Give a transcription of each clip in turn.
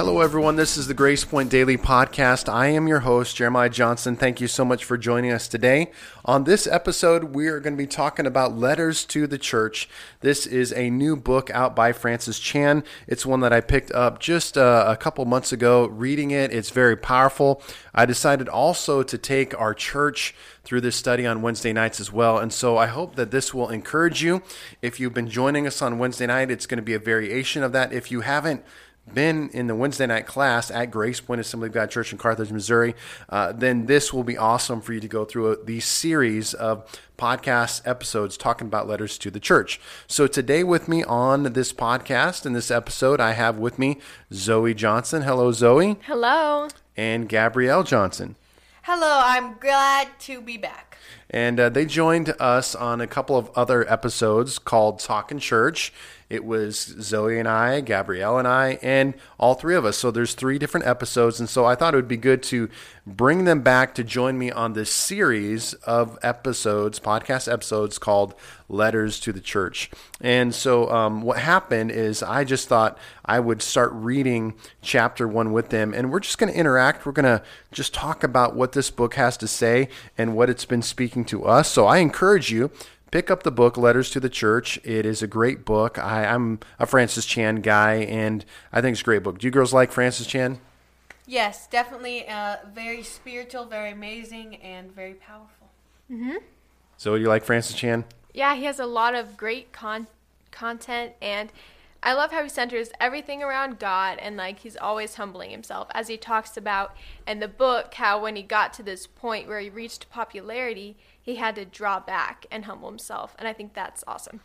Hello, everyone. This is the Grace Point Daily Podcast. I am your host, Jeremiah Johnson. Thank you so much for joining us today. On this episode, we are going to be talking about letters to the church. This is a new book out by Francis Chan. It's one that I picked up just uh, a couple months ago. Reading it, it's very powerful. I decided also to take our church through this study on Wednesday nights as well. And so I hope that this will encourage you. If you've been joining us on Wednesday night, it's going to be a variation of that. If you haven't, been in the Wednesday night class at Grace Point Assembly of God Church in Carthage, Missouri, uh, then this will be awesome for you to go through a, these series of podcast episodes talking about letters to the church. So today with me on this podcast in this episode, I have with me Zoe Johnson. Hello, Zoe. Hello. And Gabrielle Johnson. Hello, I'm glad to be back. And uh, they joined us on a couple of other episodes called Talking Church it was Zoe and I, Gabrielle and I, and all three of us. So there's three different episodes. And so I thought it would be good to bring them back to join me on this series of episodes, podcast episodes called Letters to the Church. And so um, what happened is I just thought I would start reading chapter one with them. And we're just going to interact. We're going to just talk about what this book has to say and what it's been speaking to us. So I encourage you pick up the book letters to the church. It is a great book. I, am a francis chan guy and i think it's a great book. Do you girls like francis chan? Yes definitely uh, very spiritual very amazing and very powerful. Mm-hmm. so do you like francis chan? Yeah he has a lot of great con- content and I love how he centers everything around God and like he's always humbling himself as he talks about in the book how when he got to this point where he reached popularity, he had to draw back and humble himself. And I think that's awesome.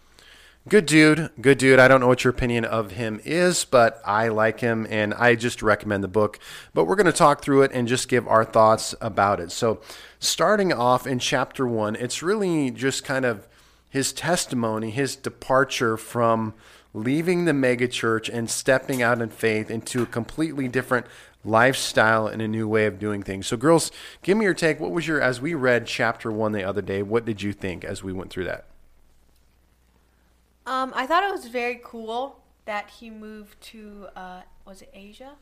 Good dude, good dude. I don't know what your opinion of him is, but I like him and I just recommend the book. But we're going to talk through it and just give our thoughts about it. So, starting off in chapter one, it's really just kind of his testimony, his departure from leaving the megachurch and stepping out in faith into a completely different lifestyle and a new way of doing things. So, girls, give me your take. What was your, as we read chapter one the other day, what did you think as we went through that? Um, I thought it was very cool that he moved to, uh, was it Asia?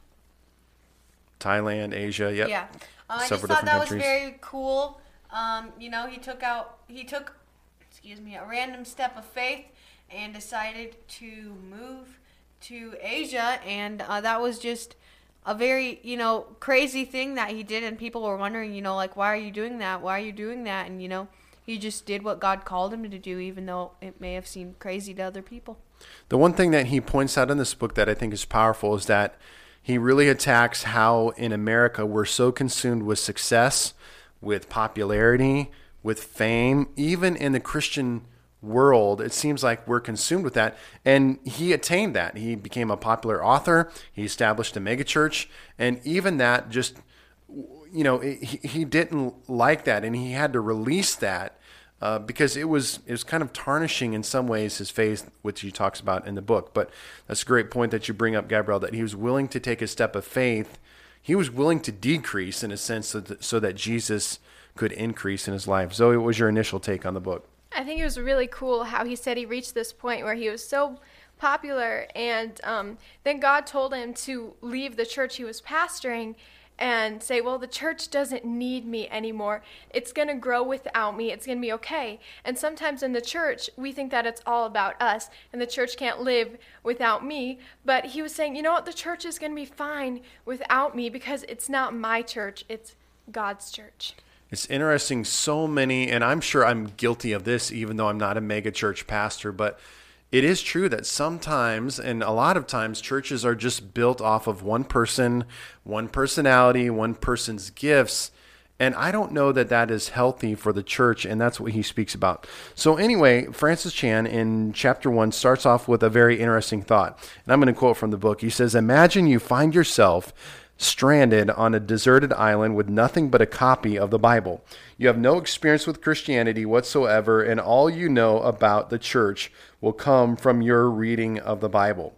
Thailand, Asia, yep. Yeah. Uh, I just thought that countries. was very cool. Um, you know, he took out, he took, excuse me, a random step of faith and decided to move to Asia, and uh, that was just a very you know crazy thing that he did. And people were wondering you know like why are you doing that? Why are you doing that? And you know he just did what god called him to do even though it may have seemed crazy to other people. The one thing that he points out in this book that i think is powerful is that he really attacks how in america we're so consumed with success with popularity with fame even in the christian world, it seems like we're consumed with that. And he attained that. He became a popular author. He established a megachurch, and even that just, you know, he, he didn't like that, and he had to release that. Uh, because it was it was kind of tarnishing in some ways his faith, which he talks about in the book. But that's a great point that you bring up, Gabrielle, That he was willing to take a step of faith. He was willing to decrease in a sense, so that, so that Jesus could increase in his life. Zoe, what was your initial take on the book? I think it was really cool how he said he reached this point where he was so popular, and um, then God told him to leave the church he was pastoring and say, Well, the church doesn't need me anymore. It's going to grow without me. It's going to be okay. And sometimes in the church, we think that it's all about us and the church can't live without me. But he was saying, You know what? The church is going to be fine without me because it's not my church, it's God's church. It's interesting, so many, and I'm sure I'm guilty of this, even though I'm not a mega church pastor, but it is true that sometimes, and a lot of times, churches are just built off of one person, one personality, one person's gifts. And I don't know that that is healthy for the church, and that's what he speaks about. So, anyway, Francis Chan in chapter one starts off with a very interesting thought. And I'm going to quote from the book. He says, Imagine you find yourself stranded on a deserted island with nothing but a copy of the Bible. You have no experience with Christianity whatsoever, and all you know about the church will come from your reading of the Bible.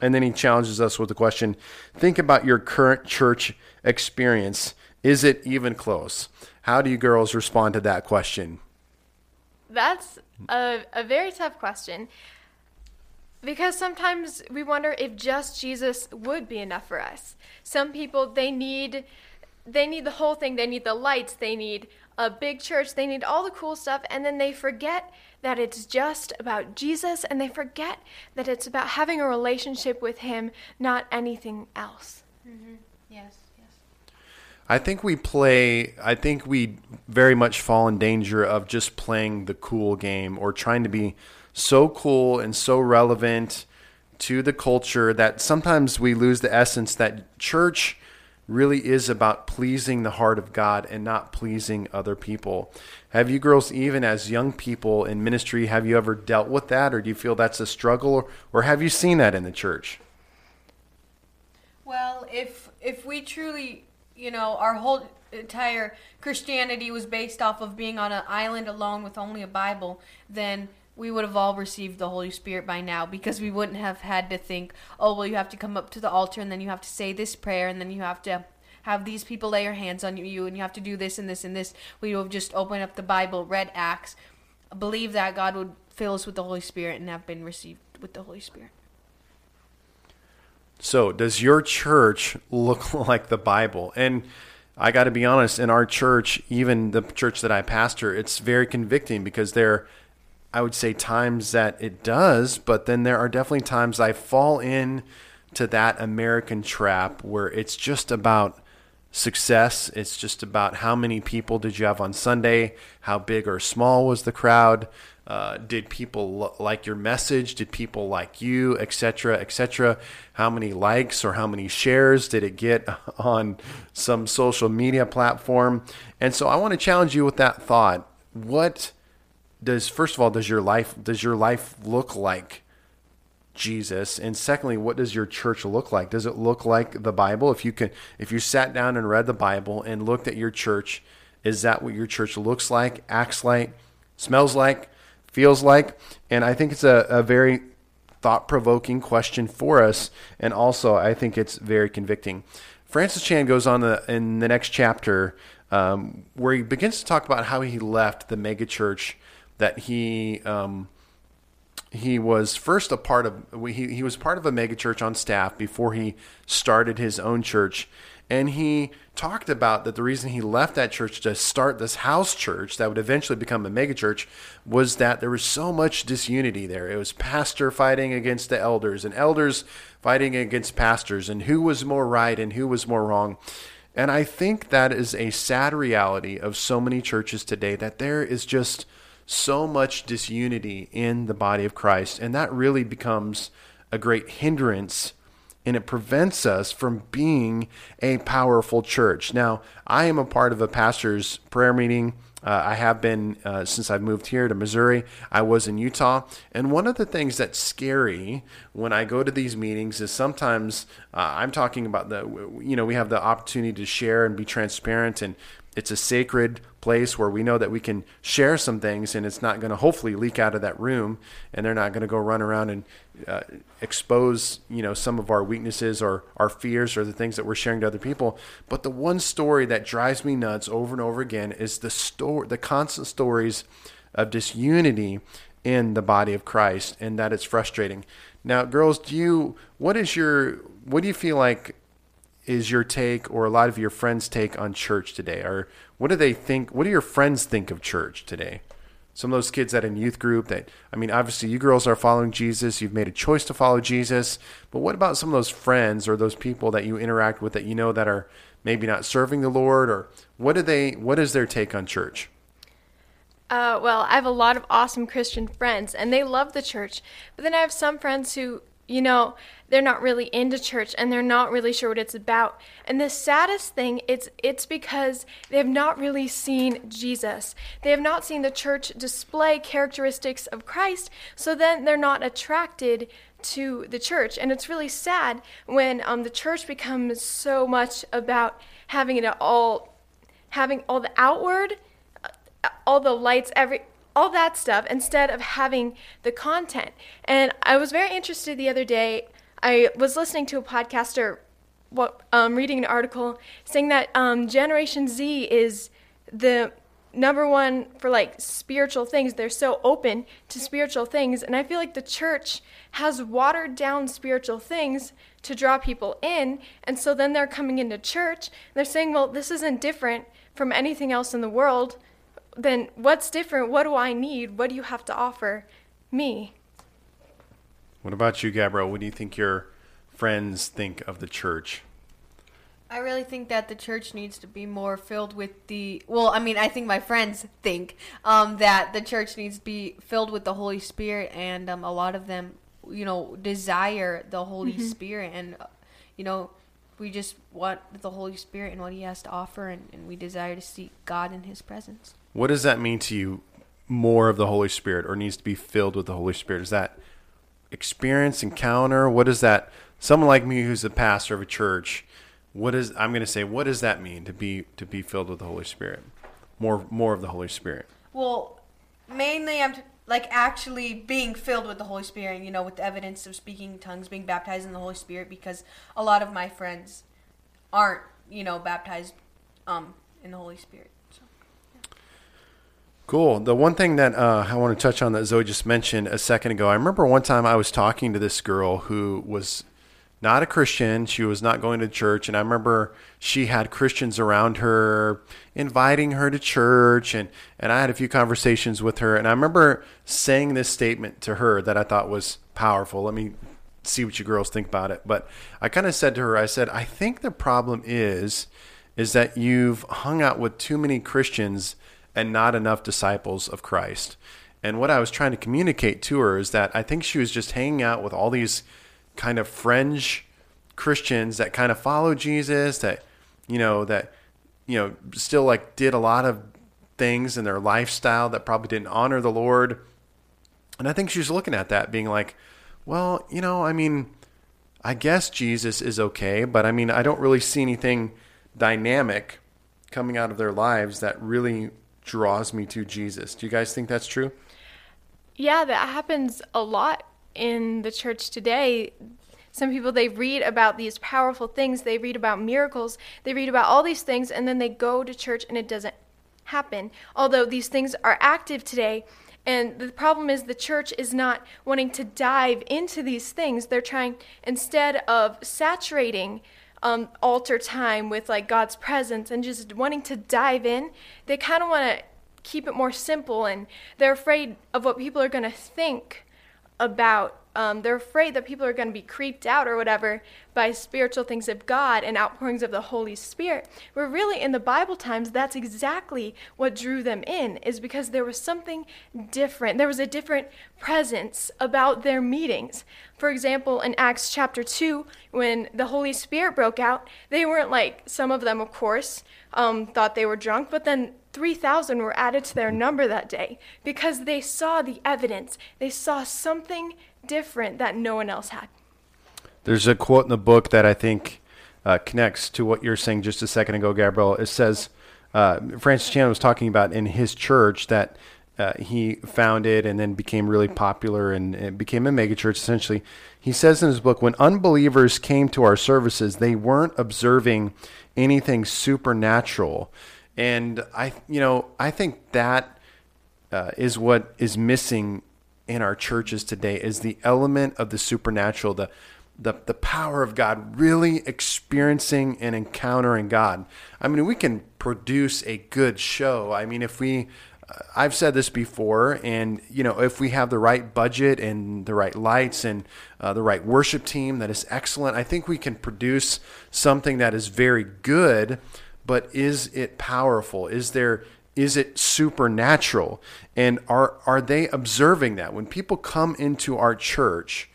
And then he challenges us with the question think about your current church experience. Is it even close? How do you girls respond to that question? That's a, a very tough question. Because sometimes we wonder if just Jesus would be enough for us. Some people they need they need the whole thing. They need the lights, they need a big church, they need all the cool stuff and then they forget that it's just about Jesus and they forget that it's about having a relationship with him, not anything else. Mm-hmm. Yes. I think we play, I think we very much fall in danger of just playing the cool game or trying to be so cool and so relevant to the culture that sometimes we lose the essence that church really is about pleasing the heart of God and not pleasing other people. Have you girls, even as young people in ministry, have you ever dealt with that, or do you feel that's a struggle, or, or have you seen that in the church? Well, if if we truly, you know, our whole entire Christianity was based off of being on an island alone with only a Bible, then we would have all received the Holy Spirit by now because we wouldn't have had to think, oh, well, you have to come up to the altar and then you have to say this prayer and then you have to have these people lay your hands on you and you have to do this and this and this. We would have just opened up the Bible, read Acts, believe that God would fill us with the Holy Spirit and have been received with the Holy Spirit. So, does your church look like the Bible? And I got to be honest, in our church, even the church that I pastor, it's very convicting because they're I would say times that it does, but then there are definitely times I fall in to that American trap where it's just about success. It's just about how many people did you have on Sunday, how big or small was the crowd, uh, did people like your message, did people like you, etc., etc. How many likes or how many shares did it get on some social media platform? And so I want to challenge you with that thought. What does first of all does your life does your life look like Jesus? And secondly, what does your church look like? Does it look like the Bible? If you can if you sat down and read the Bible and looked at your church, is that what your church looks like, acts like, smells like, feels like? And I think it's a, a very thought provoking question for us. And also I think it's very convicting. Francis Chan goes on the, in the next chapter um, where he begins to talk about how he left the megachurch that he um, he was first a part of he, he was part of a megachurch on staff before he started his own church and he talked about that the reason he left that church to start this house church that would eventually become a megachurch was that there was so much disunity there. It was pastor fighting against the elders and elders fighting against pastors and who was more right and who was more wrong. And I think that is a sad reality of so many churches today that there is just so much disunity in the body of Christ. And that really becomes a great hindrance and it prevents us from being a powerful church. Now, I am a part of a pastor's prayer meeting. Uh, I have been uh, since I've moved here to Missouri. I was in Utah. And one of the things that's scary when I go to these meetings is sometimes uh, I'm talking about the, you know, we have the opportunity to share and be transparent and it's a sacred place where we know that we can share some things and it's not going to hopefully leak out of that room and they're not going to go run around and uh, expose you know some of our weaknesses or our fears or the things that we're sharing to other people. But the one story that drives me nuts over and over again is the story the constant stories of disunity in the body of Christ and that it's frustrating. Now girls do you what is your what do you feel like is your take or a lot of your friends' take on church today? Or what do they think? What do your friends think of church today? Some of those kids that in youth group that, I mean, obviously you girls are following Jesus. You've made a choice to follow Jesus. But what about some of those friends or those people that you interact with that you know that are maybe not serving the Lord? Or what do they, what is their take on church? Uh, well, I have a lot of awesome Christian friends, and they love the church. But then I have some friends who you know, they're not really into church and they're not really sure what it's about. And the saddest thing it's it's because they have not really seen Jesus. They have not seen the church display characteristics of Christ, so then they're not attracted to the church. And it's really sad when um, the church becomes so much about having it all having all the outward uh, all the lights every all that stuff instead of having the content. And I was very interested the other day. I was listening to a podcaster, what um, reading an article saying that um, Generation Z is the number one for like spiritual things. They're so open to spiritual things. And I feel like the church has watered down spiritual things to draw people in. And so then they're coming into church. they're saying, well, this isn't different from anything else in the world. Then what's different? What do I need? What do you have to offer me? What about you, Gabrielle? What do you think your friends think of the church? I really think that the church needs to be more filled with the. Well, I mean, I think my friends think um, that the church needs to be filled with the Holy Spirit, and um, a lot of them, you know, desire the Holy mm-hmm. Spirit, and uh, you know, we just want the Holy Spirit and what He has to offer, and, and we desire to seek God in His presence. What does that mean to you? More of the Holy Spirit, or needs to be filled with the Holy Spirit? Is that experience, encounter? What is that? Someone like me who's a pastor of a church what is I'm going to say what does that mean to be to be filled with the Holy Spirit? More more of the Holy Spirit. Well, mainly I'm t- like actually being filled with the Holy Spirit, you know, with the evidence of speaking tongues, being baptized in the Holy Spirit because a lot of my friends aren't, you know, baptized um in the Holy Spirit. Cool. The one thing that uh, I want to touch on that Zoe just mentioned a second ago, I remember one time I was talking to this girl who was not a Christian. She was not going to church. And I remember she had Christians around her inviting her to church. And, and I had a few conversations with her. And I remember saying this statement to her that I thought was powerful. Let me see what you girls think about it. But I kind of said to her, I said, I think the problem is, is that you've hung out with too many Christians and not enough disciples of Christ. And what I was trying to communicate to her is that I think she was just hanging out with all these kind of fringe Christians that kind of follow Jesus, that you know that you know still like did a lot of things in their lifestyle that probably didn't honor the Lord. And I think she was looking at that being like, well, you know, I mean, I guess Jesus is okay, but I mean, I don't really see anything dynamic coming out of their lives that really draws me to Jesus. Do you guys think that's true? Yeah, that happens a lot in the church today. Some people they read about these powerful things. They read about miracles. They read about all these things and then they go to church and it doesn't happen. Although these things are active today and the problem is the church is not wanting to dive into these things. They're trying instead of saturating um, altar time with like god's presence and just wanting to dive in they kind of want to keep it more simple and they're afraid of what people are going to think about um, they're afraid that people are going to be creeped out or whatever by spiritual things of God and outpourings of the Holy Spirit. Where really in the Bible times, that's exactly what drew them in, is because there was something different. There was a different presence about their meetings. For example, in Acts chapter 2, when the Holy Spirit broke out, they weren't like some of them, of course, um, thought they were drunk, but then 3,000 were added to their number that day because they saw the evidence. They saw something different that no one else had. There's a quote in the book that I think uh, connects to what you're saying just a second ago, Gabrielle. It says, uh, Francis Chan was talking about in his church that uh, he founded and then became really popular and, and became a megachurch essentially. He says in his book, when unbelievers came to our services, they weren't observing anything supernatural. And I, you know, I think that uh, is what is missing in our churches today is the element of the supernatural, the the, the power of God, really experiencing and encountering God. I mean, we can produce a good show. I mean, if we, uh, I've said this before, and you know, if we have the right budget and the right lights and uh, the right worship team that is excellent, I think we can produce something that is very good. But is it powerful? Is there is it supernatural? And are are they observing that when people come into our church?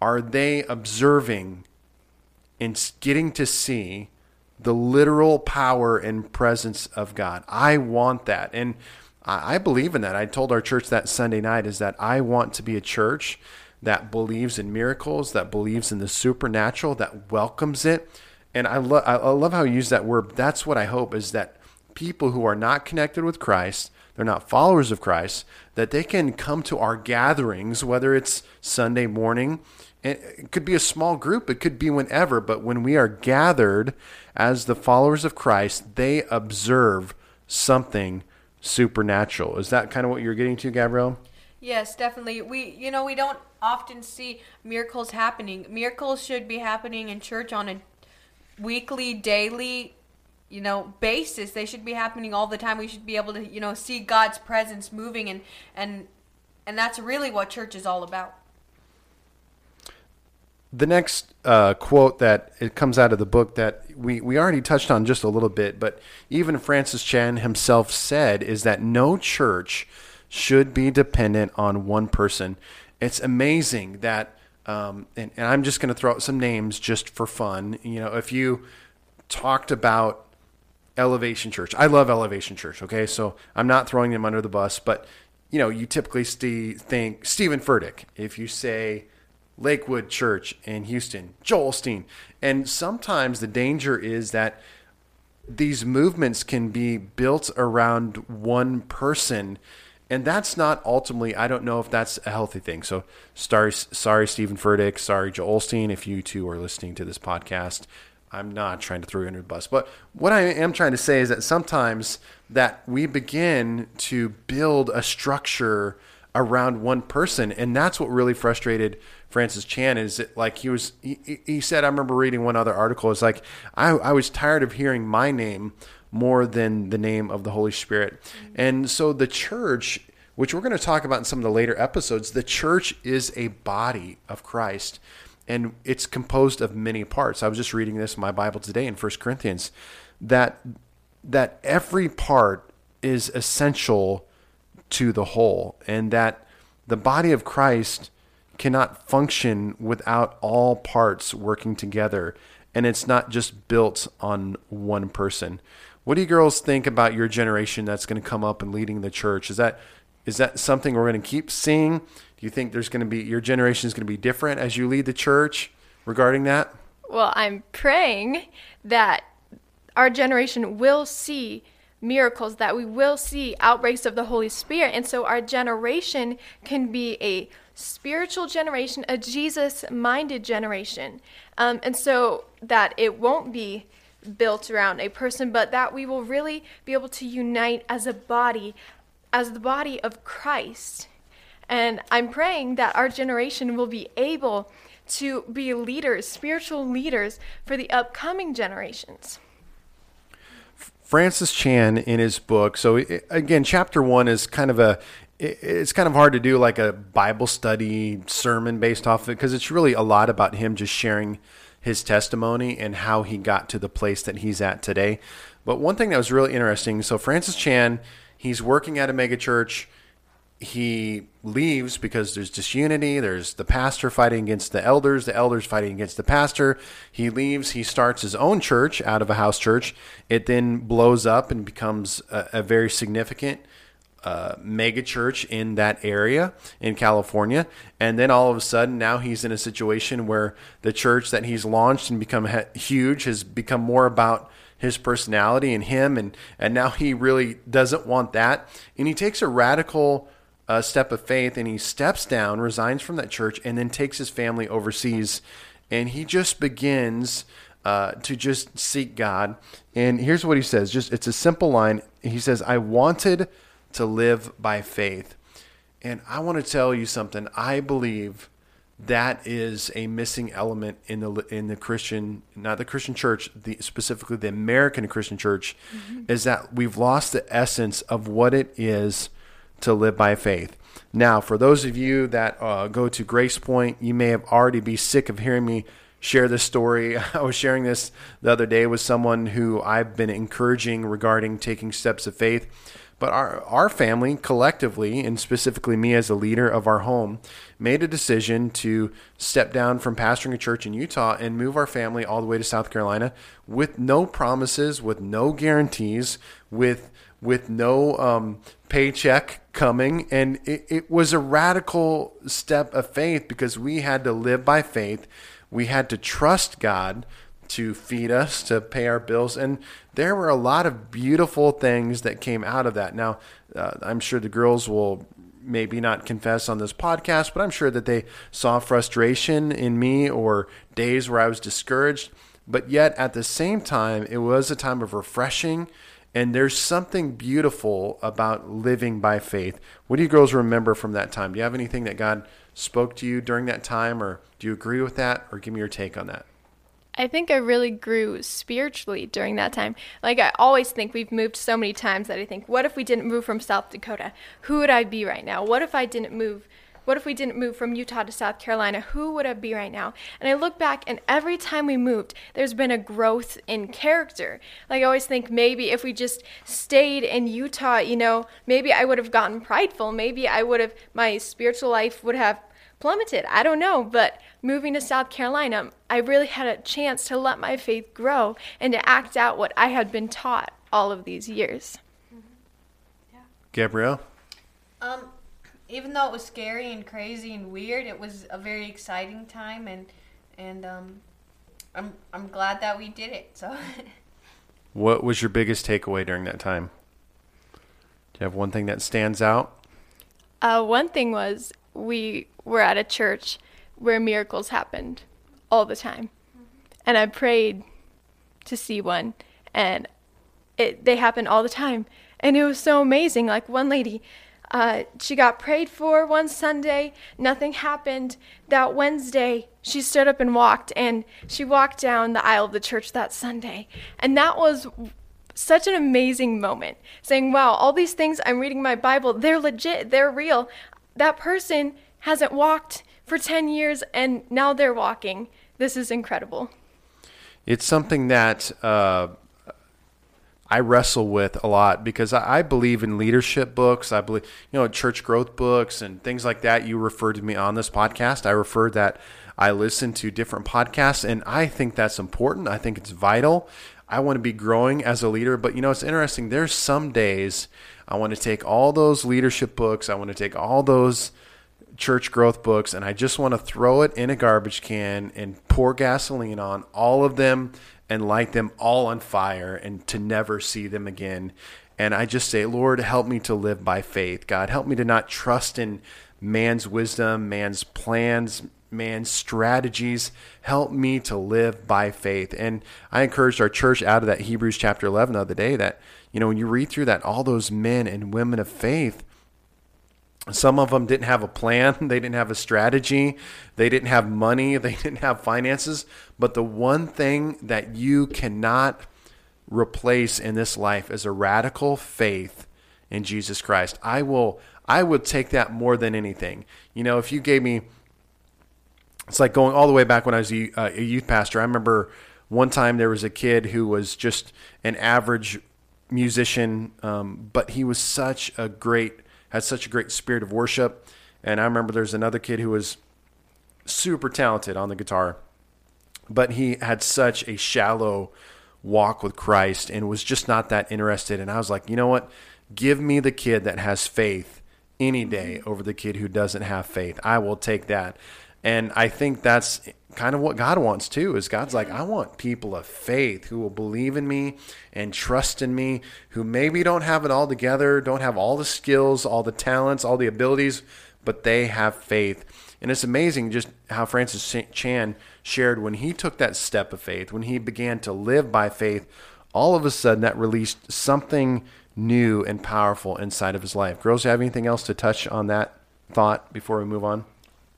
Are they observing and getting to see the literal power and presence of God? I want that, and I believe in that. I told our church that Sunday night is that I want to be a church that believes in miracles, that believes in the supernatural, that welcomes it. And I, love I love how you use that word. That's what I hope is that people who are not connected with Christ, they're not followers of Christ, that they can come to our gatherings, whether it's Sunday morning, it could be a small group, it could be whenever, but when we are gathered as the followers of Christ, they observe something supernatural. Is that kind of what you're getting to, Gabrielle? Yes, definitely. We, you know, we don't often see miracles happening. Miracles should be happening in church on a weekly, daily, you know, basis. They should be happening all the time. We should be able to, you know, see God's presence moving and and and that's really what church is all about. The next uh, quote that it comes out of the book that we, we already touched on just a little bit, but even Francis Chan himself said is that no church should be dependent on one person. It's amazing that, um, and, and I'm just going to throw out some names just for fun. You know, if you talked about Elevation Church, I love Elevation Church. Okay, so I'm not throwing them under the bus, but you know, you typically st- think Steven Furtick. If you say Lakewood Church in Houston, Joel Osteen, and sometimes the danger is that these movements can be built around one person and that's not ultimately i don't know if that's a healthy thing. So sorry sorry steven furtick. Sorry joel osteen if you two are listening to this podcast. I'm not trying to throw you under the bus. But what i am trying to say is that sometimes that we begin to build a structure around one person. And that's what really frustrated francis chan is it like he was he, he said i remember reading one other article. It's like I, I was tired of hearing my name more than the name of the Holy Spirit. And so the church, which we're going to talk about in some of the later episodes, the church is a body of Christ and it's composed of many parts. I was just reading this in my Bible today in 1 Corinthians that that every part is essential to the whole and that the body of Christ cannot function without all parts working together and it's not just built on one person. What do you girls think about your generation that's going to come up and leading the church? Is that is that something we're going to keep seeing? Do you think there's going to be your generation is going to be different as you lead the church regarding that? Well, I'm praying that our generation will see miracles, that we will see outbreaks of the Holy Spirit. And so our generation can be a spiritual generation, a Jesus minded generation. Um, and so that it won't be built around a person, but that we will really be able to unite as a body, as the body of Christ. And I'm praying that our generation will be able to be leaders, spiritual leaders for the upcoming generations. Francis Chan in his book. So again, chapter one is kind of a. It's kind of hard to do like a Bible study sermon based off of it because it's really a lot about him just sharing his testimony and how he got to the place that he's at today. But one thing that was really interesting so, Francis Chan, he's working at a megachurch. He leaves because there's disunity. There's the pastor fighting against the elders, the elders fighting against the pastor. He leaves. He starts his own church out of a house church. It then blows up and becomes a, a very significant uh, mega church in that area in California. And then all of a sudden, now he's in a situation where the church that he's launched and become huge has become more about his personality and him. And, and now he really doesn't want that. And he takes a radical uh, step of faith and he steps down, resigns from that church, and then takes his family overseas. And he just begins. Uh, to just seek God. And here's what he says. Just it's a simple line. He says, "I wanted to live by faith. And I want to tell you something. I believe that is a missing element in the in the Christian, not the Christian church, the specifically the American Christian church, mm-hmm. is that we've lost the essence of what it is to live by faith. Now, for those of you that uh, go to Grace Point, you may have already be sick of hearing me share this story. I was sharing this the other day with someone who I've been encouraging regarding taking steps of faith. But our, our family collectively, and specifically me as a leader of our home, made a decision to step down from pastoring a church in Utah and move our family all the way to South Carolina with no promises, with no guarantees, with with no um, paycheck coming. And it, it was a radical step of faith because we had to live by faith. We had to trust God to feed us, to pay our bills. And there were a lot of beautiful things that came out of that. Now, uh, I'm sure the girls will maybe not confess on this podcast, but I'm sure that they saw frustration in me or days where I was discouraged. But yet, at the same time, it was a time of refreshing And there's something beautiful about living by faith. What do you girls remember from that time? Do you have anything that God spoke to you during that time, or do you agree with that, or give me your take on that? I think I really grew spiritually during that time. Like, I always think we've moved so many times that I think, what if we didn't move from South Dakota? Who would I be right now? What if I didn't move? What if we didn't move from Utah to South Carolina? Who would I be right now? And I look back, and every time we moved, there's been a growth in character. Like, I always think maybe if we just stayed in Utah, you know, maybe I would have gotten prideful. Maybe I would have, my spiritual life would have plummeted. I don't know, but moving to South Carolina, I really had a chance to let my faith grow and to act out what I had been taught all of these years. Mm-hmm. Yeah. Gabrielle? Um, even though it was scary and crazy and weird, it was a very exciting time, and and um, I'm I'm glad that we did it. So. what was your biggest takeaway during that time? Do you have one thing that stands out? Uh, one thing was we were at a church where miracles happened all the time. And I prayed to see one and it they happened all the time. And it was so amazing. Like one lady, uh, she got prayed for one Sunday, nothing happened. That Wednesday, she stood up and walked, and she walked down the aisle of the church that Sunday. And that was such an amazing moment saying, Wow, all these things I'm reading my Bible, they're legit, they're real. That person hasn't walked for 10 years and now they're walking. This is incredible. It's something that uh, I wrestle with a lot because I, believe in leadership books. I believe, you know, church growth books and things like that. You referred to me on this podcast. I referred that I listen to different podcasts and I think that's important. I think it's vital. I want to be growing as a leader, but you know, it's interesting. There's some days I want to take all those leadership books, I want to take all those church growth books and I just want to throw it in a garbage can and pour gasoline on all of them and light them all on fire and to never see them again. And I just say, Lord, help me to live by faith. God, help me to not trust in man's wisdom, man's plans, man's strategies. Help me to live by faith. And I encouraged our church out of that Hebrews chapter 11 the other day that, you know, when you read through that, all those men and women of faith, some of them didn't have a plan, they didn't have a strategy, they didn't have money, they didn't have finances. But the one thing that you cannot replace in this life is a radical faith in Jesus Christ. I will I would take that more than anything. You know, if you gave me it's like going all the way back when I was a, uh, a youth pastor. I remember one time there was a kid who was just an average musician, um, but he was such a great had such a great spirit of worship. And I remember there's another kid who was super talented on the guitar, but he had such a shallow walk with Christ and was just not that interested. And I was like, you know what? Give me the kid that has faith any day over the kid who doesn't have faith. I will take that. And I think that's kind of what God wants too is God's like I want people of faith who will believe in me and trust in me who maybe don't have it all together, don't have all the skills, all the talents, all the abilities, but they have faith. And it's amazing just how Francis Chan shared when he took that step of faith, when he began to live by faith, all of a sudden that released something new and powerful inside of his life. Girls, do you have anything else to touch on that thought before we move on?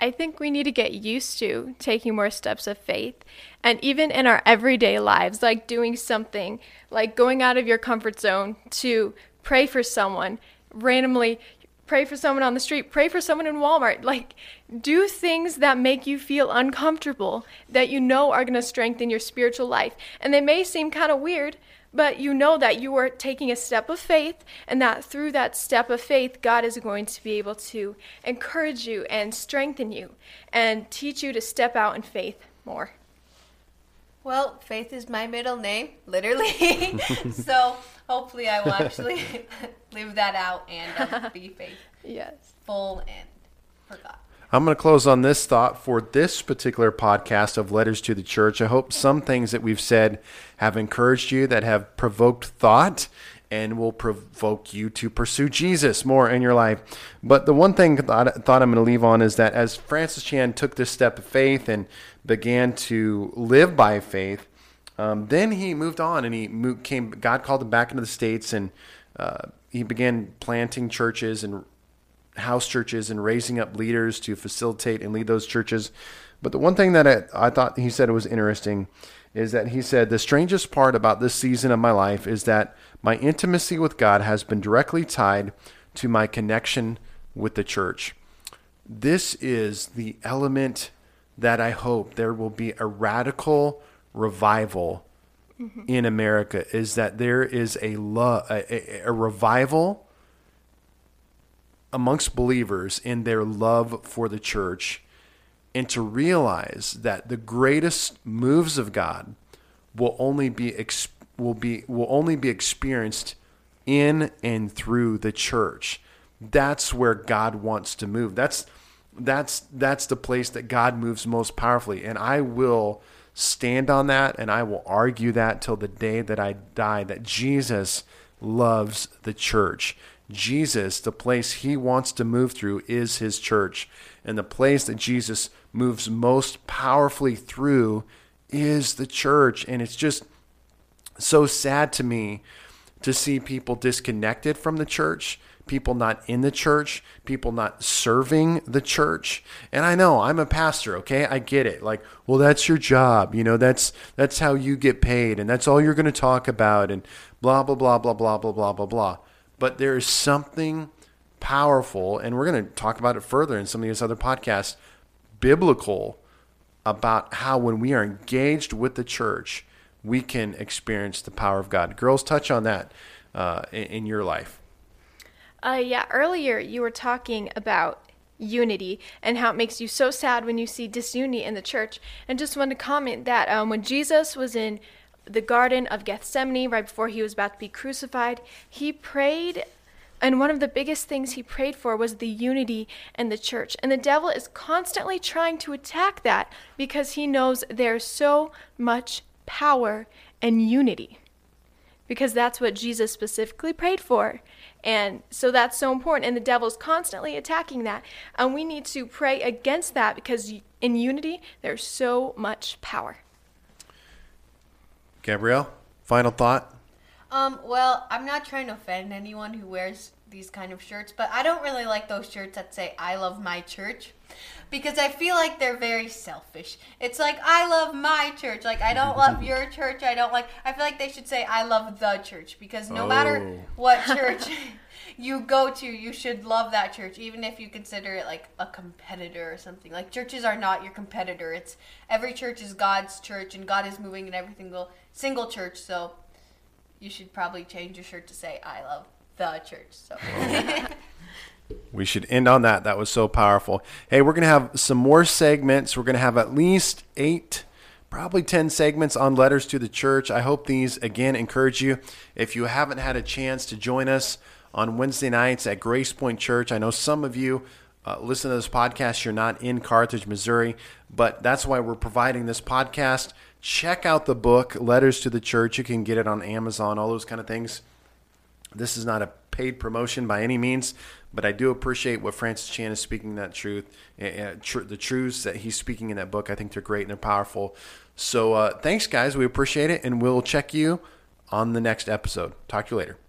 I think we need to get used to taking more steps of faith. And even in our everyday lives, like doing something, like going out of your comfort zone to pray for someone, randomly pray for someone on the street, pray for someone in Walmart. Like, do things that make you feel uncomfortable, that you know are going to strengthen your spiritual life. And they may seem kind of weird, but you know that you are taking a step of faith, and that through that step of faith, God is going to be able to encourage you and strengthen you and teach you to step out in faith more. Well, Faith is my middle name, literally. so hopefully, I will actually live that out and um, be faithful. Yes. Full and for God. I'm going to close on this thought for this particular podcast of Letters to the Church. I hope some things that we've said have encouraged you, that have provoked thought, and will provoke you to pursue Jesus more in your life. But the one thing I thought I'm going to leave on is that as Francis Chan took this step of faith and began to live by faith, Um, then he moved on and he moved, came. God called him back into the states, and uh, he began planting churches and house churches and raising up leaders to facilitate and lead those churches. But the one thing that I, I thought he said was interesting is that he said the strangest part about this season of my life is that my intimacy with God has been directly tied to my connection with the church. This is the element that I hope there will be a radical revival mm-hmm. in America is that there is a love a, a, a revival amongst believers in their love for the church and to realize that the greatest moves of God will only be will be will only be experienced in and through the church. That's where God wants to move. That's that's that's the place that God moves most powerfully and I will stand on that and I will argue that till the day that I die that Jesus loves the church. Jesus, the place he wants to move through is his church. And the place that Jesus moves most powerfully through is the church. And it's just so sad to me to see people disconnected from the church, people not in the church, people not serving the church. And I know I'm a pastor, okay? I get it. Like, well, that's your job. You know, that's that's how you get paid and that's all you're going to talk about and blah blah blah blah blah blah blah blah blah. But there is something powerful and we're going to talk about it further in some of these other podcasts, biblical about how when we are engaged with the church, we can experience the power of God. Girls, touch on that uh, in, your life. Uh, yeah, earlier you were talking about unity and how it makes you so sad when you see disunity in the church. And just want to comment that um, when Jesus was in the Garden of Gethsemane, right before he was about to be crucified, he prayed and one of the biggest things he prayed for was the unity in the church. And the devil is constantly trying to attack that because he knows there's so much power and unity because that's what Jesus specifically prayed for. And so that's so important. And the devil's constantly attacking that. And we need to pray against that because in unity, there's so much power. Gabrielle, final thought? Um, well, I'm not trying to offend anyone who wears these kind of shirts, but I don't really like those shirts that say I love my church because I feel like they're very selfish. It's like I love my church. Like I don't love your church. I don't like I feel like they should say I love the church because no oh. matter what church you go to, you should love that church even if you consider it like a competitor or something. Like churches are not your competitor. It's every church is God's church and God is moving in every single single church. So you should probably change your shirt to say I love the church. So we should end on that. That was so powerful. Hey, we're going to have some more segments. We're going to have at least eight, probably 10 segments on letters to the church. I hope these, again, encourage you. If you haven't had a chance to join us on Wednesday nights at Grace Point Church, I know some of you uh, listen to this podcast, you're not in Carthage, Missouri, but that's why we're providing this podcast. Check out the book, Letters to the Church. You can get it on Amazon, all those kind of things. This is not a paid promotion by any means, but I do appreciate what Francis Chan is speaking that truth, uh, tr- the truths that he's speaking in that book. I think they're great and they're powerful. So uh, thanks, guys. We appreciate it, and we'll check you on the next episode. Talk to you later.